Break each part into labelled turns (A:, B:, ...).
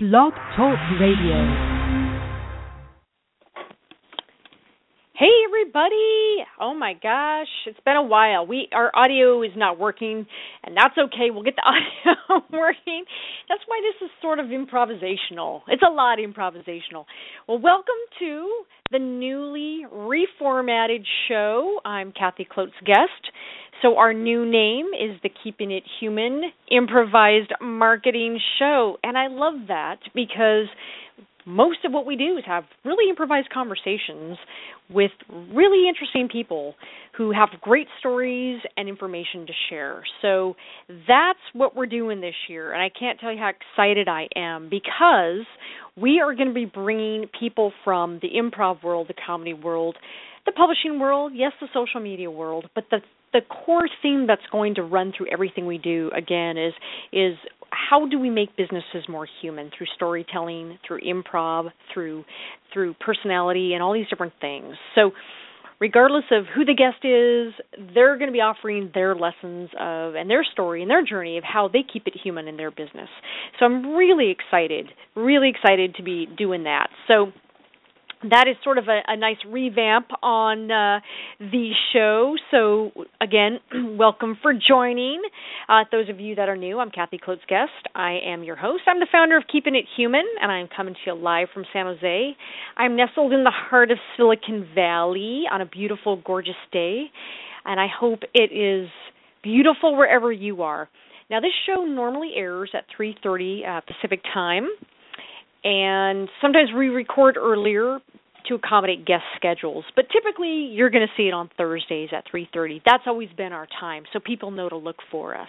A: Blog Talk Radio.
B: Hey everybody! Oh my gosh, it's been a while. We our audio is not working, and that's okay. We'll get the audio working. That's why this is sort of improvisational. It's a lot improvisational. Well, welcome to the newly reformatted show. I'm Kathy Klotz guest. So our new name is the Keeping It Human Improvised Marketing Show, and I love that because most of what we do is have really improvised conversations with really interesting people who have great stories and information to share. So that's what we're doing this year, and I can't tell you how excited I am because we are going to be bringing people from the improv world, the comedy world, the publishing world, yes, the social media world, but the the core theme that's going to run through everything we do again is is how do we make businesses more human through storytelling, through improv, through through personality and all these different things. So regardless of who the guest is, they're going to be offering their lessons of and their story and their journey of how they keep it human in their business. So I'm really excited, really excited to be doing that. So that is sort of a, a nice revamp on uh, the show. So, again, welcome for joining. Uh, those of you that are new, I'm Kathy Klotz-Guest. I am your host. I'm the founder of Keeping It Human, and I'm coming to you live from San Jose. I'm nestled in the heart of Silicon Valley on a beautiful, gorgeous day, and I hope it is beautiful wherever you are. Now, this show normally airs at 3:30 uh, Pacific time and sometimes we record earlier to accommodate guest schedules. But typically you're going to see it on thursdays at 3.30 that's always been our time so people know to look for us.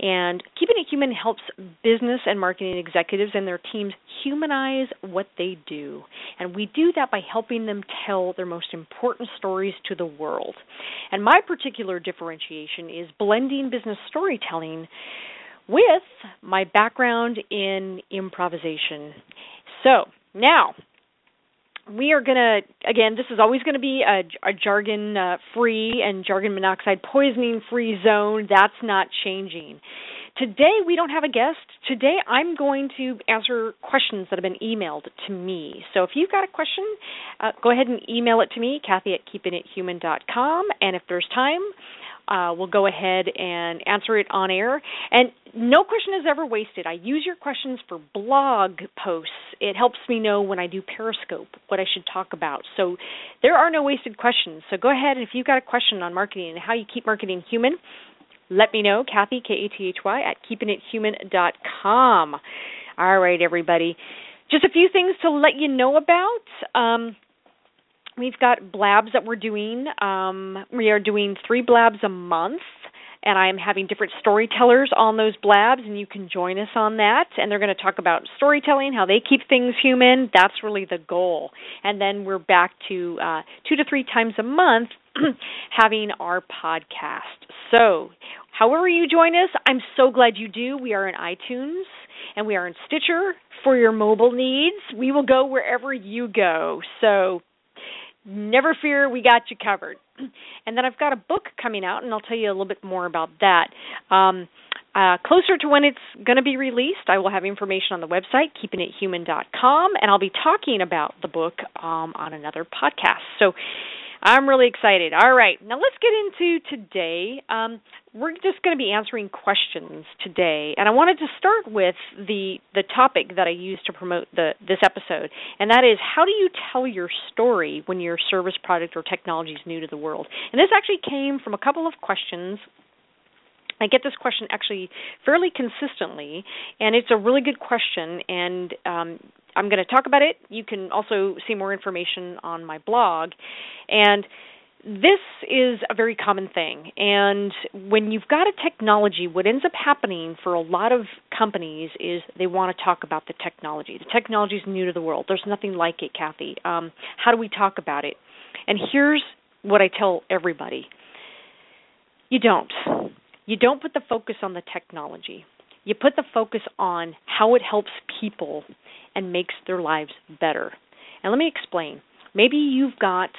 B: And keeping it human helps business and marketing executives and their teams humanize what they do. And we do that by helping them tell their most important stories to the world. And my particular differentiation is blending business storytelling with my background in improvisation. So, now we are going to again this is always going to be a, a jargon uh, free and jargon monoxide poisoning free zone. That's not changing. Today we don't have a guest. Today i'm going to answer questions that have been emailed to me. So if you've got a question uh, go ahead and email it to me kathy at keepingithuman.com and if there's time uh, we'll go ahead and answer it on air. And no question is ever wasted. I use your questions for blog posts. It helps me know when I do Periscope what I should talk about. So there are no wasted questions. So go ahead and if you've got a question on marketing and how you keep marketing human, let me know. Kathy, K A T H Y, at keepingithuman.com. All right, everybody. Just a few things to let you know about. Um, we've got blabs that we're doing. Um, we are doing three blabs a month, and I am having different storytellers on those blabs, and you can join us on that. And they're going to talk about storytelling, how they keep things human. That's really the goal. And then we're back to uh, two to three times a month having our podcast. So, however you join us, I'm so glad you do. We are in iTunes and we are in Stitcher for your mobile needs. We will go wherever you go. So, never fear, we got you covered. And then I've got a book coming out, and I'll tell you a little bit more about that. Um, uh, closer to when it's going to be released, I will have information on the website, keepingithuman.com, and I'll be talking about the book um, on another podcast. So I'm really excited. All right, now let's get into today. Um, we're just going to be answering questions today, and I wanted to start with the the topic that I used to promote the this episode, and that is how do you tell your story when your service, product, or technology is new to the world? And this actually came from a couple of questions I get this question actually fairly consistently, and it's a really good question. And um, I'm going to talk about it. You can also see more information on my blog. And this is a very common thing. And when you've got a technology, what ends up happening for a lot of companies is they want to talk about the technology. The technology is new to the world. There's nothing like it, Kathy. Um, how do we talk about it? And here's what I tell everybody you don't. You don't put the focus on the technology. You put the focus on how it helps people and makes their lives better. And let me explain. Maybe you've got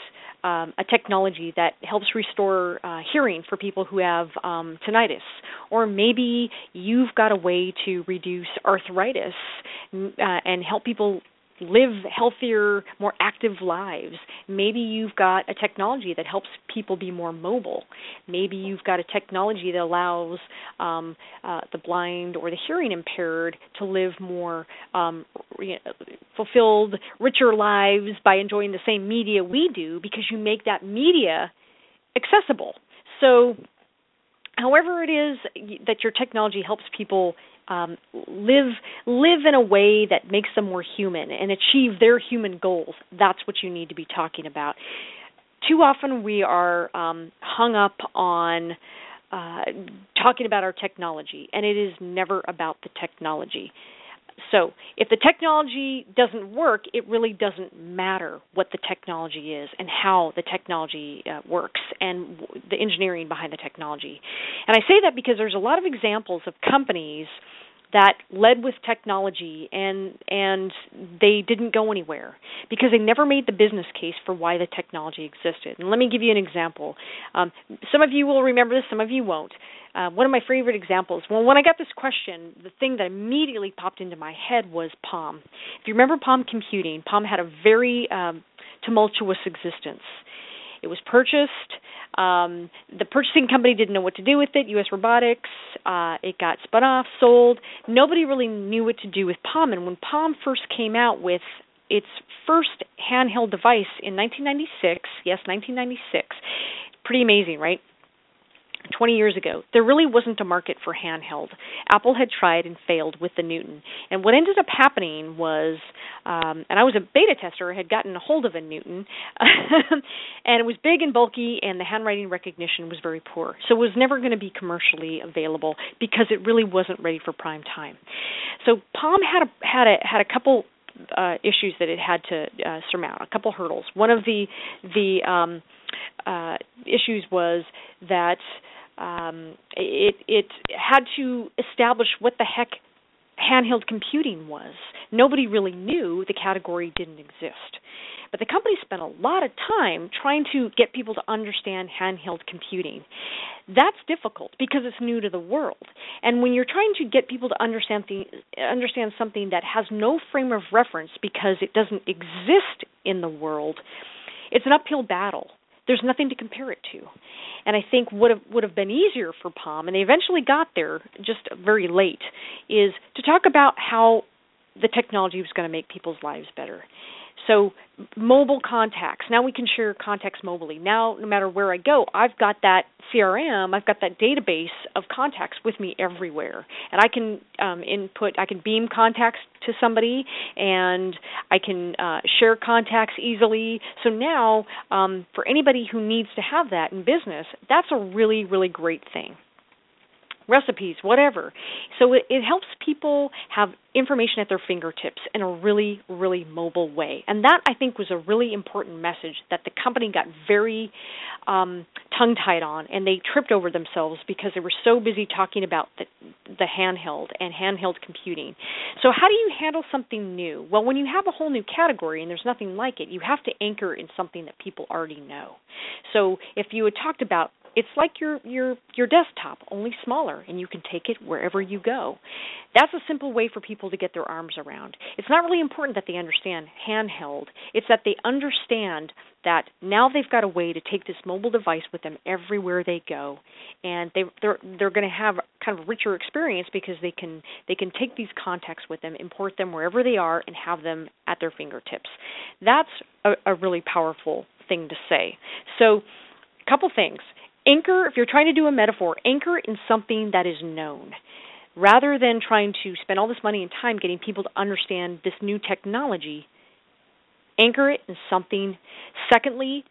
B: um, a technology that helps restore uh, hearing for people who have um, tinnitus, or maybe you've got a way to reduce arthritis uh, and help people live healthier, more active lives. Maybe you've got a technology that helps people be more mobile. Maybe you've got a technology that allows um, uh, the blind or the hearing impaired to live more um, know, fulfilled, richer lives by enjoying the same media we do because you make that media accessible. So, however it is that your technology helps people um, live live in a way that makes them more human and achieve their human goals. That's what you need to be talking about. Too often we are um, hung up on uh, talking about our technology, and it is never about the technology. So, if the technology doesn't work, it really doesn't matter what the technology is and how the technology uh, works and the engineering behind the technology. And I say that because there's a lot of examples of companies that led with technology and and they didn't go anywhere because they never made the business case for why the technology existed. And let me give you an example. Um, some of you will remember this, some of you won't. Uh, one of my favorite examples. Well, when I got this question, the thing that immediately popped into my head was Palm. If you remember Palm Computing, Palm had a very um, tumultuous existence. It was purchased. Um, the purchasing company didn't know what to do with it. U.S. Robotics. Uh, it got spun off, sold. Nobody really knew what to do with Palm. And when Palm first came out with its first handheld device in 1996, yes, 1996, pretty amazing, right? 20 years ago, there really wasn't a market for handheld. Apple had tried and failed with the Newton. And what ended up happening was, um, and I was a beta tester, had gotten a hold of a Newton, and it was big and bulky, and the handwriting recognition was very poor. So it was never going to be commercially available because it really wasn't ready for prime time. So Palm had a had a had a couple uh, issues that it had to uh, surmount, a couple hurdles. One of the the um, uh, issues was that um, it it had to establish what the heck handheld computing was. Nobody really knew the category didn't exist. But the company spent a lot of time trying to get people to understand handheld computing. That's difficult because it's new to the world. And when you're trying to get people to understand the, understand something that has no frame of reference because it doesn't exist in the world, it's an uphill battle there's nothing to compare it to. And I think would have would have been easier for Palm, and they eventually got there, just very late, is to talk about how the technology was going to make people's lives better. So mobile contacts. Now we can share contacts mobilely. Now no matter where I go, I've got that CRM, I've got that database of contacts with me everywhere. And I can um, input I can beam contacts to somebody and I can uh, share contacts easily. So now um, for anybody who needs to have that in business, that's a really really great thing recipes, whatever. So it, it, helps people have information at their fingertips in a really, really mobile way. And that, I think, was a really important message that the company got very um, tongue tied on and they tripped over themselves because they were so busy talking about the, the handheld and handheld computing. So, how do you handle something new? Well, when you have a whole new category and there's nothing like it, you have to anchor in something that people already know. So, if you had talked about it's like your your your desktop only smaller and you can take it wherever you go. That's a simple way for people to get their arms around. It's not really important that they understand handheld. It's that they understand that now they've got a way to take this mobile device with them everywhere they go. And they they're they're going to have kind of a richer experience because they can they can take these contacts with them import them wherever they are and have them at their fingertips. That's a, a really powerful thing to say. So couple things anchor, if you're trying to do a metaphor, anchor in something that is known. Rather than trying to spend all this money and time getting people to understand this new technology, anchor it in something. Secondly,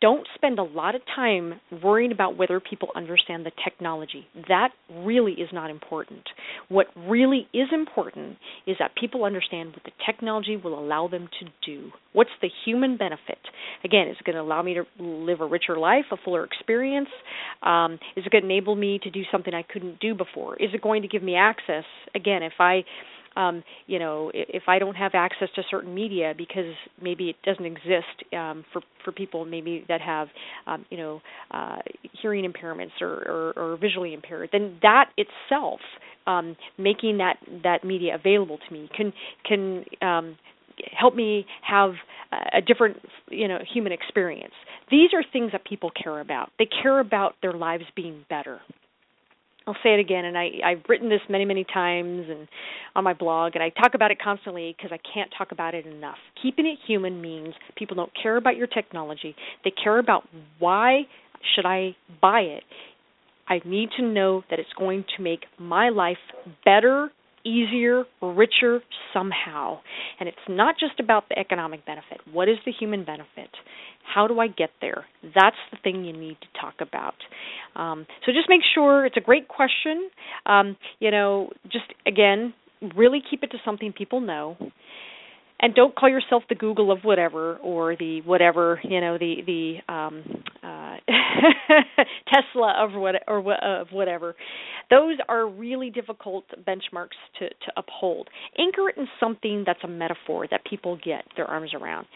B: don't spend a lot of time worrying about whether people understand the technology. That really is not important. What really is important is that people understand what the technology will allow them to do. What's the human benefit? Again, is it going to allow me to live a richer life, a fuller experience? Um, is it going to enable me to do something I couldn't do before? Is it going to give me access? Again, if I um, you know, if I don't have access to certain media because maybe it doesn't exist um, for for people maybe that have, um, you know, uh, hearing impairments or, or, or visually impaired, then that itself, um, making that that media available to me, can can um, help me have a different you know human experience. These are things that people care about. They care about their lives being better I'll say it again, and I, I've written this many, many times and on my blog, and I talk about it constantly because I can't talk about it enough. Keeping it human means people don't care about your technology; they care about why should I buy it. I need to know that it's going to make my life better easier, richer somehow. And it's not just about the economic benefit. What is the human benefit? How do I get there? That's the thing you need to talk about. Um, so just make sure it's a great question. Um, you know, just again, really keep it to something people know and don't call yourself the Google of whatever or the whatever you know the the um, uh, Tesla of what or of whatever. Those are really difficult benchmarks to to uphold. Anchor it in something that's a metaphor that people get their arms around.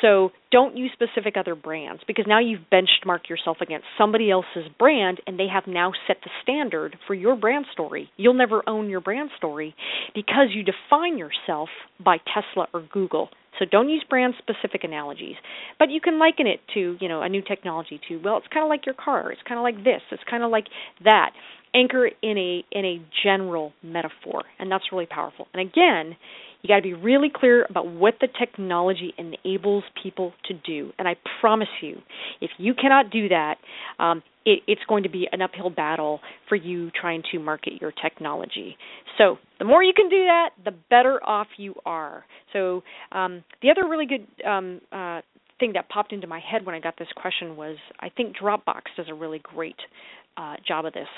B: So don't use specific other brands because now you've benchmarked yourself against somebody else's brand and they have now set the standard for your brand story. You'll never own your brand story because you define yourself by Tesla or Google. So don't use brand specific analogies, but you can liken it to, you know, a new technology to, well, it's kind of like your car, it's kind of like this, it's kind of like that. Anchor in a in a general metaphor, and that's really powerful. And again, you got to be really clear about what the technology enables people to do. And I promise you, if you cannot do that, um, it, it's going to be an uphill battle for you trying to market your technology. So the more you can do that, the better off you are. So um, the other really good um, uh, thing that popped into my head when I got this question was I think Dropbox does a really great uh, job of this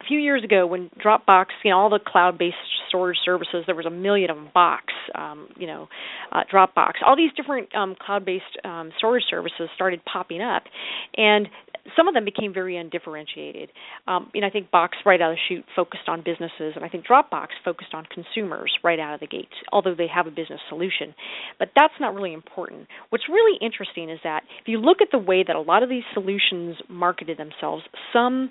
B: a few years ago when Dropbox, you know, all the cloud-based storage services, there was a million of them. Box, um, you know, uh, Dropbox, all these different um, cloud-based um, storage services started popping up, and some of them became very undifferentiated. Um, you know, I think Box right out of the chute focused on businesses, and I think Dropbox focused on consumers right out of the gate, although they have a business solution. But that's not really important. What's really interesting is that if you look at the way that a lot of these solutions marketed themselves, some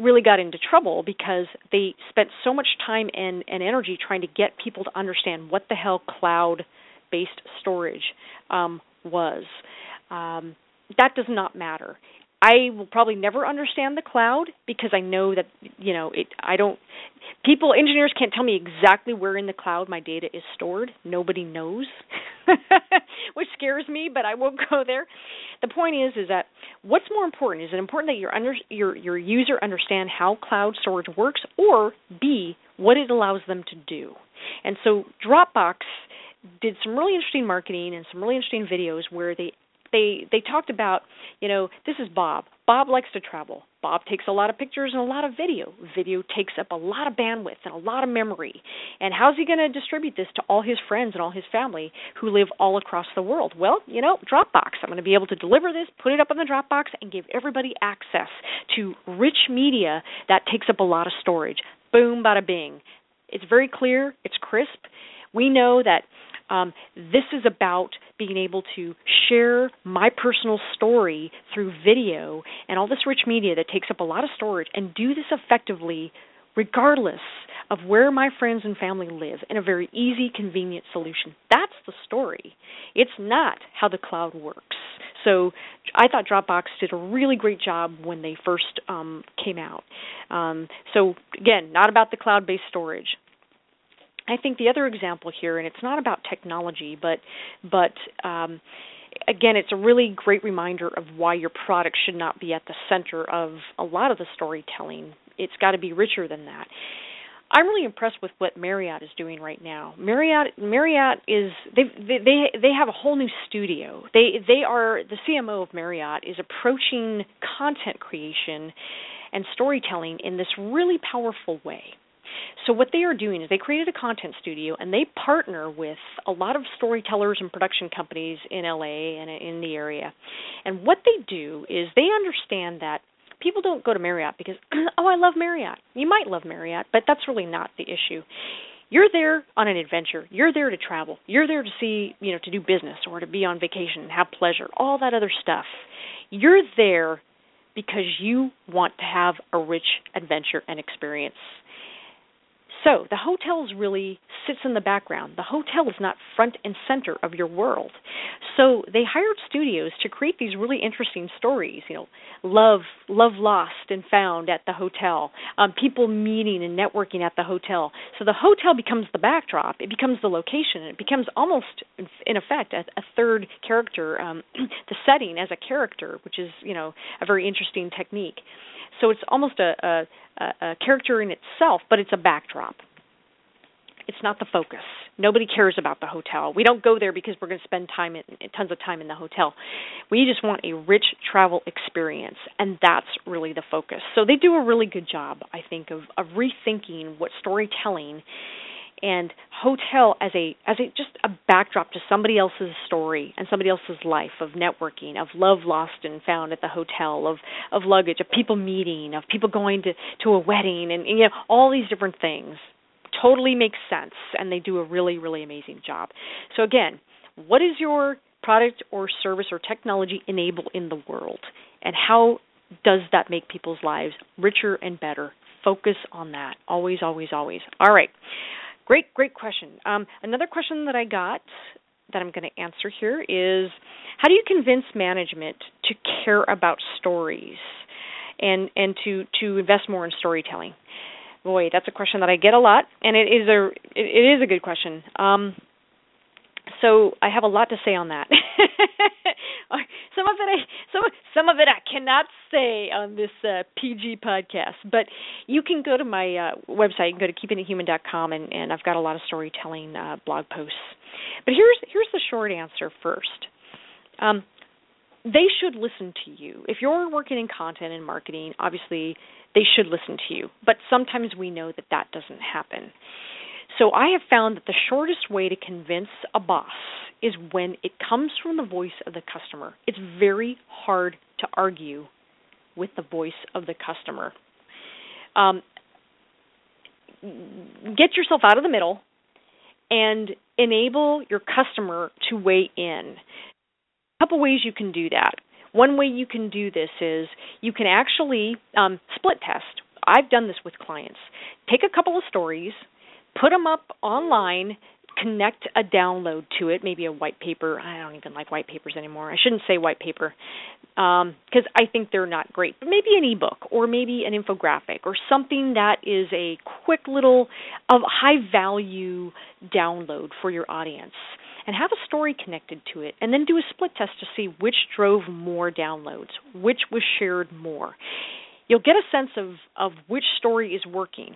B: really got into trouble because they spent so much time and, and energy trying to get people to understand what the hell cloud based storage um, was. Um, that does not matter. I will probably never understand the cloud because I know that you know it I don't people engineers can't tell me exactly where in the cloud my data is stored. Nobody knows. Which scares me, but I won't go there. The point is is that what's more important is it important that your under your your user understand how cloud storage works or B what it allows them to do. And so Dropbox did some really interesting marketing and some really interesting videos where they they they talked about you know this is bob. Bob likes to travel. Bob takes a lot of pictures and a lot of video. Video takes up a lot of bandwidth and a lot of memory. And how's he going to distribute this to all his friends and all his family who live all across the world? Well you know dropbox. I'm going to be able to deliver this put it up on the dropbox and give everybody access to rich media that takes up a lot of storage. Boom bada bing it's very clear. It's crisp. We know that um, this is about being able to share my personal story through video and all this rich media that takes up a lot of storage and do this effectively regardless of where my friends and family live in a very easy, convenient solution. That's the story. It's not how the cloud works. So I thought Dropbox did a really great job when they first um, came out. Um, so again, not about the cloud-based storage. I think the other example here, and it's not about technology, but but um, again, it's a really great reminder of why your product should not be at the center of a lot of the storytelling. It's got to be richer than that. I'm really impressed with what Marriott is doing right now. Marriott Marriott is they they they have a whole new studio. They they are the CMO of Marriott is approaching content creation and storytelling in this really powerful way. So what they are doing is they created a content studio and they partner with a lot of storytellers and production companies in LA and in the area. And what they do is they understand that people don't go to Marriott because oh I love Marriott. You might love Marriott, but that's really not the issue. you're there on an adventure. You're there to travel. You're there to see, you know, to do business or to be on vacation and have pleasure, all that other stuff. You're there because you want to have a rich adventure and experience. So the hotels really sits in the background. The hotel is not front and center of your world. So they hired studios to create these really interesting stories. You know, love, love lost and found at the hotel. Um, people meeting and networking at the hotel. So the hotel becomes the backdrop. It becomes the location. It becomes almost, in effect, a, a third character. Um, the setting as a character, which is you know a very interesting technique. So it's almost a, a, a character in itself, but it's a backdrop. It's not the focus. Nobody cares about the hotel. We don't go there because we're going to spend time in, tons of time in the hotel. We just want a rich travel experience, and that's really the focus. So they do a really good job, I think, of, of rethinking what storytelling and hotel as a as a just a backdrop to somebody else's story and somebody else's life of networking of love lost and found at the hotel of of luggage of people meeting of people going to to a wedding and, and you know all these different things. Totally makes sense and they do a really really amazing job. So again what is your product or service or technology enable in the world? And how does that make people's lives richer and better? Focus on that. Always always always. All right Great, great question. Um, another question that I got that I'm going to answer here is how do you convince management to care about stories and and to to invest more in storytelling? Boy, that's a question that I get a lot, and it is a it, is a good question. Um, so I have a lot to say on that. some of it I some some of it I cannot say on this uh, PG podcast, but you can go to my uh, website. Can go to keepingithuman.com, and and I've got a lot of storytelling uh, blog posts. But here's here's the short answer first. Um, they should listen to you. If you're working in content and marketing, obviously they should listen to you. But sometimes we know that that doesn't happen. So I have found that the shortest way to convince a boss is when it comes from the voice of the customer. It's very hard to argue with the voice of the customer. Um, get yourself out of the middle and enable your customer to weigh in. A couple ways you can do that. One way you can do this is you can actually um, split test. I've done this with clients. Take a couple of stories put them up online connect a download to it, maybe a white paper. I don't even like white papers anymore. I shouldn't say white paper because um, I think they're not great. But maybe an ebook or maybe an infographic or something that is a quick little of high value download for your audience. And have a story connected to it, and then do a split test to see which drove more downloads, which was shared more. You'll get a sense of, of which story is working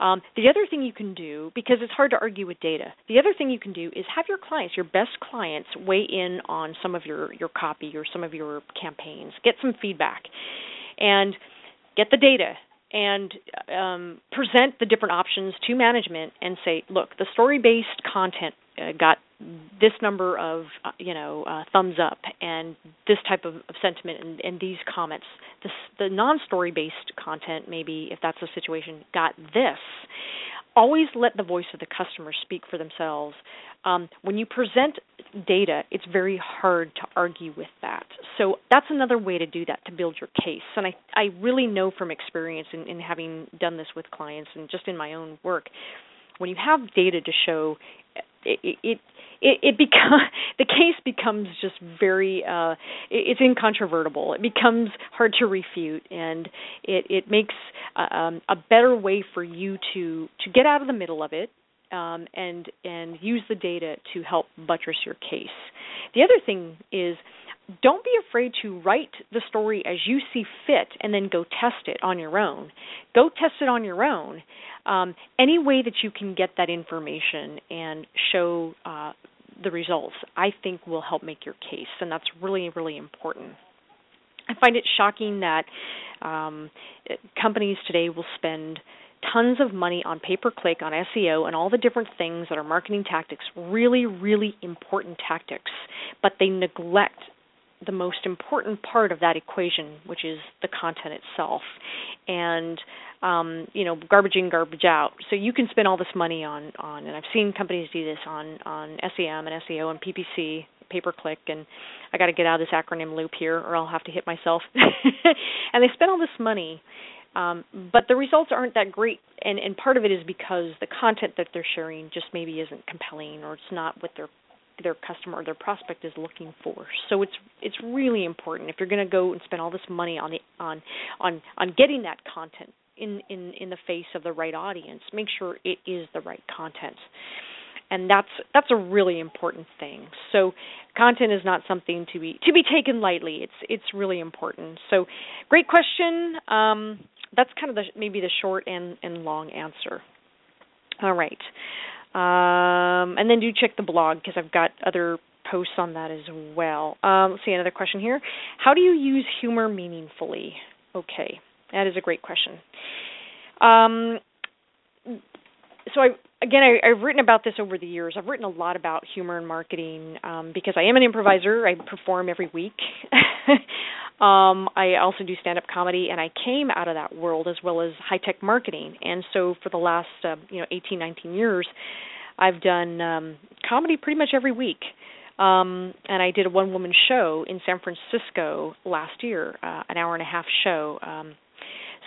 B: um, the other thing you can do, because it's hard to argue with data, the other thing you can do is have your clients, your best clients, weigh in on some of your, your copy or some of your campaigns. Get some feedback and get the data and um, present the different options to management and say, look, the story based content uh, got this number of uh, you know uh, thumbs up and this type of, of sentiment and, and, these comments. This, the non-story based content, maybe if that's the situation, got this. Always let the voice of the customer speak for themselves. Um, when you present data, it's very hard to argue with that. So that's another way to do that to build your case. And I I really know from experience in, in having done this with clients and just in my own work, when you have data to show it it it, it becomes the case becomes just very uh it's incontrovertible. It becomes hard to refute and it it makes uh, um a better way for you to to get out of the middle of it um and and use the data to help buttress your case. The other thing is don't be afraid to write the story as you see fit and then go test it on your own. Go test it on your own. Um, any way that you can get that information and show uh, the results, I think will help make your case, and that's really, really important. I find it shocking that um, companies today will spend tons of money on pay per click, on SEO, and all the different things that are marketing tactics, really, really important tactics, but they neglect the most important part of that equation, which is the content itself. And um, you know, garbage in, garbage out. So you can spend all this money on on, and I've seen companies do this on on SEM and SEO and PPC, pay per click, and I got to get out of this acronym loop here, or I'll have to hit myself. and they spend all this money, um, but the results aren't that great, and and part of it is because the content that they're sharing just maybe isn't compelling, or it's not what their their customer or their prospect is looking for. So it's it's really important if you're going to go and spend all this money on the on on on getting that content in in in the face of the right audience make sure it is the right content. And that's that's a really important thing. So content is not something to be to be taken lightly. It's it's really important. So great question. Um, that's kind of the maybe the short and and long answer. All right um, and then do check the blog because i've got other posts on that as well. Um, let's see another question here. How do you use humor meaningfully? Okay that is a great question. Um, so I again I, have written about this over the years. I've written a lot about humor and marketing um, because I am an improviser. I perform every week. um, I also do stand up comedy, and I came out of that world as well as high tech marketing. And so for the last uh, you know 18, 19 years, I've done um, comedy pretty much every week. Um, and I did a one woman show in San Francisco last year, uh, an hour and a half show. Um,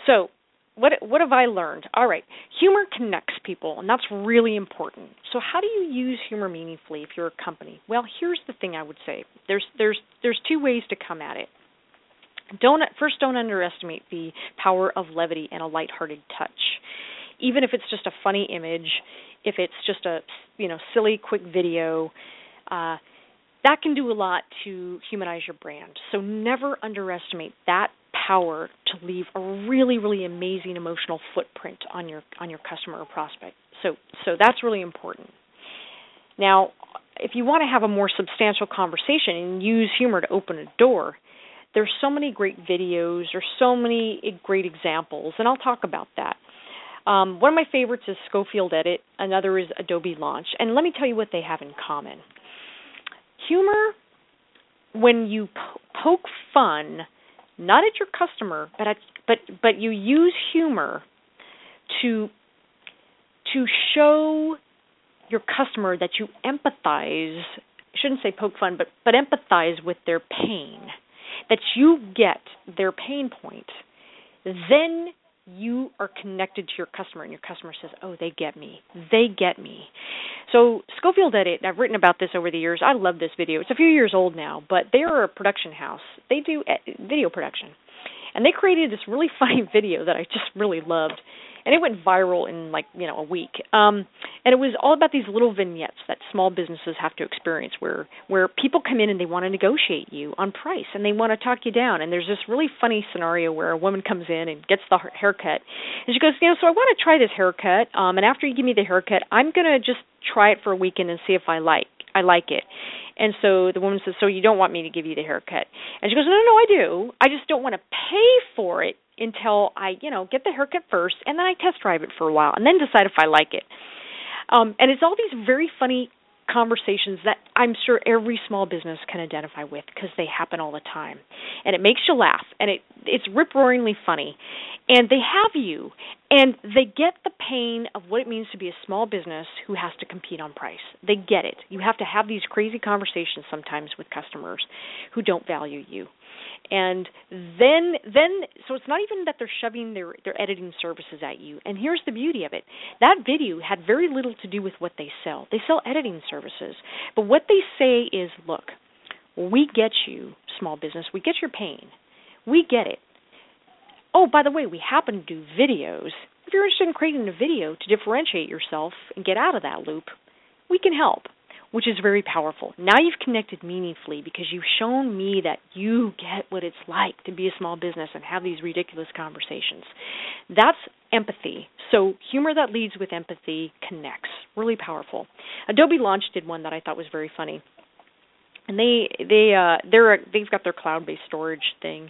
B: so, what what have I learned? All right, humor connects people, and that's really important. So, how do you use humor meaningfully if you're a company? Well, here's the thing I would say. There's there's there's two ways to come at it. Don't first don't underestimate the power of levity and a lighthearted touch. Even if it's just a funny image, if it's just a you know silly quick video, uh, that can do a lot to humanize your brand. So never underestimate that power to leave a really really amazing emotional footprint on your on your customer or prospect. So so that's really important. Now, if you want to have a more substantial conversation and use humor to open a door, there's so many great videos, there's so many great examples, and I'll talk about that. Um, one of my favorites is Scofield Edit, another is Adobe Launch, and let me tell you what they have in common. Humor, when you po- poke fun not at your customer, but at, but but you use humor to to show your customer that you empathize. Shouldn't say poke fun, but but empathize with their pain. That you get their pain point. Then you are connected to your customer and your customer says, "Oh, they get me. They get me." So Scofield Edit, I've written about this over the years. I love this video. It's a few years old now, but they are a production house. They do video production. And they created this really funny video that I just really loved and it went viral in like you know a week. Um, and it was all about these little vignettes that small businesses have to experience, where where people come in and they want to negotiate you on price and they want to talk you down. And there's this really funny scenario where a woman comes in and gets the haircut, and she goes, you know, so I want to try this haircut. Um, and after you give me the haircut, I'm gonna just try it for a weekend and see if I like I like it. And so the woman says, "So you don't want me to give you the haircut?" And she goes, "No, no, no, I do. I just don't want to pay for it until I, you know, get the haircut first, and then I test drive it for a while, and then decide if I like it." Um, and it's all these very funny conversations that I'm sure every small business can identify with because they happen all the time. And it makes you laugh and it it's rip roaringly funny. And they have you and they get the pain of what it means to be a small business who has to compete on price. They get it. You have to have these crazy conversations sometimes with customers who don't value you and then then so it's not even that they're shoving their their editing services at you. And here's the beauty of it. That video had very little to do with what they sell. They sell editing services. But what they say is look we get you small business we get your pain. We get it. Oh by the way we happen to do videos. If you're interested in creating a video to differentiate yourself and get out of that loop we can help which is very powerful. Now you've connected meaningfully because you've shown me that you get what it's like to be a small business and have these ridiculous conversations. That's empathy. So humor that leads with empathy connects. Really powerful. Adobe Launch did one that I thought was very funny. And they they uh they're they've got their cloud-based storage thing.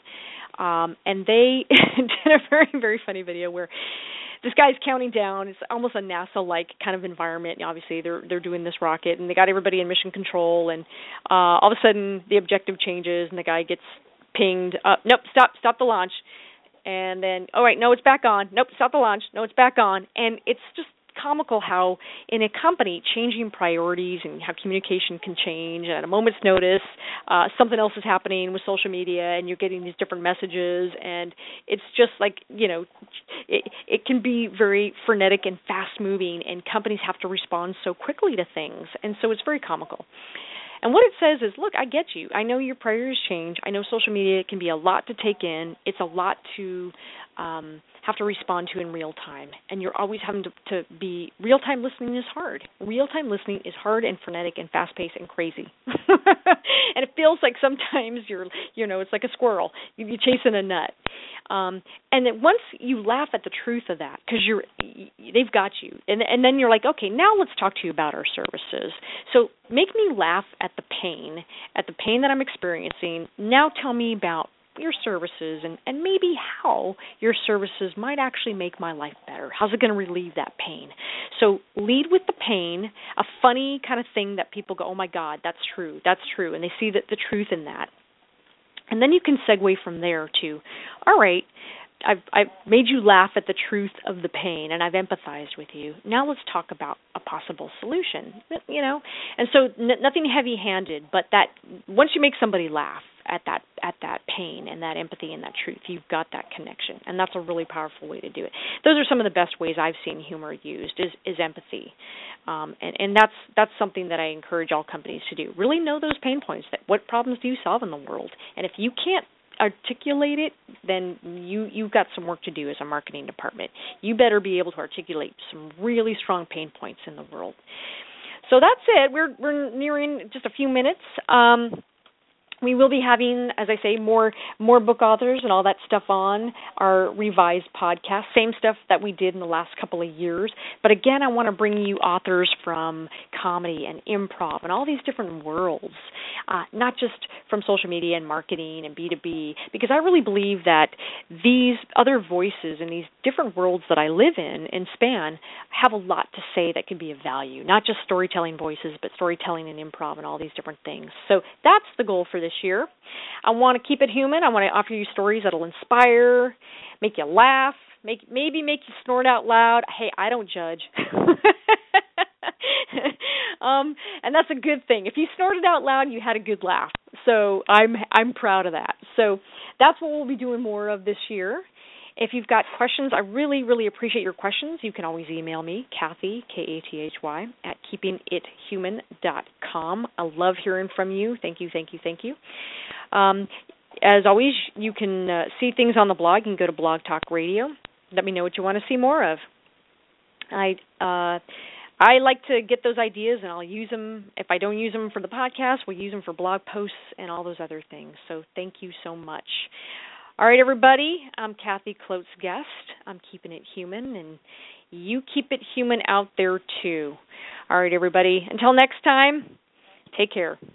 B: Um and they did a very very funny video where this guy's counting down. It's almost a NASA-like kind of environment. And Obviously, they're they're doing this rocket, and they got everybody in mission control, and uh, all of a sudden the objective changes, and the guy gets pinged. Uh, nope, stop, stop the launch. And then, all right, no, it's back on. Nope, stop the launch. No, it's back on. And it's just comical how in a company changing priorities and how communication can change at a moment's notice uh, something else is happening with social media and you're getting these different messages and it's just like you know it, it can be very frenetic and fast moving and companies have to respond so quickly to things. And so it's very comical and what it says is, look, I get you. I know your priorities change. I know social media can be a lot to take in. It's a lot to um, have to respond to in real time. And you're always having to, to be real time listening is hard. Real time listening is hard and frenetic and fast paced and crazy. and it feels like sometimes you're you know, it's like a squirrel. You're chasing a nut. Um and then once you laugh at the truth of that because you're they've got you. And and then you're like, "Okay, now let's talk to you about our services." So, make me laugh at the pain, at the pain that I'm experiencing. Now tell me about your services and, and maybe how your services might actually make my life better. How's it going to relieve that pain? So lead with the pain, a funny kind of thing that people go, oh my God, that's true, that's true, and they see that the truth in that. And then you can segue from there to, all right, I've I've made you laugh at the truth of the pain and I've empathized with you. Now let's talk about a possible solution. You know, and so n- nothing heavy-handed, but that once you make somebody laugh, at that at that pain and that empathy and that truth you've got that connection and that's a really powerful way to do it those are some of the best ways i've seen humor used is is empathy um, and and that's that's something that i encourage all companies to do really know those pain points that what problems do you solve in the world and if you can't articulate it then you you've got some work to do as a marketing department. You better be able to articulate some really strong pain points in the world. So that's it. We're we're nearing just a few minutes. Um, we will be having, as I say, more more book authors and all that stuff on our revised podcast. Same stuff that we did in the last couple of years. But again, I want to bring you authors from comedy and improv and all these different worlds, uh, not just from social media and marketing and B2B, because I really believe that these other voices and these different worlds that I live in and span have a lot to say that can be of value, not just storytelling voices, but storytelling and improv and all these different things. So that's the goal for this year. I want to keep it human. I want to offer you stories that'll inspire, make you laugh, make maybe make you snort out loud. Hey, I don't judge. um, and that's a good thing. If you snorted out loud, you had a good laugh. So I'm I'm proud of that. So that's what we'll be doing more of this year. If you've got questions, I really, really appreciate your questions. You can always email me, Kathy, K A T H Y, at keepingithuman.com. I love hearing from you. Thank you, thank you, thank you. Um, as always, you can uh, see things on the blog. You can go to Blog Talk Radio. Let me know what you want to see more of. I uh, I like to get those ideas, and I'll use them. If I don't use them for the podcast, we'll use them for blog posts and all those other things. So thank you so much. All right, everybody. I'm Kathy Kloats Guest. I'm keeping it human, and you keep it human out there too. All right, everybody. Until next time, take care.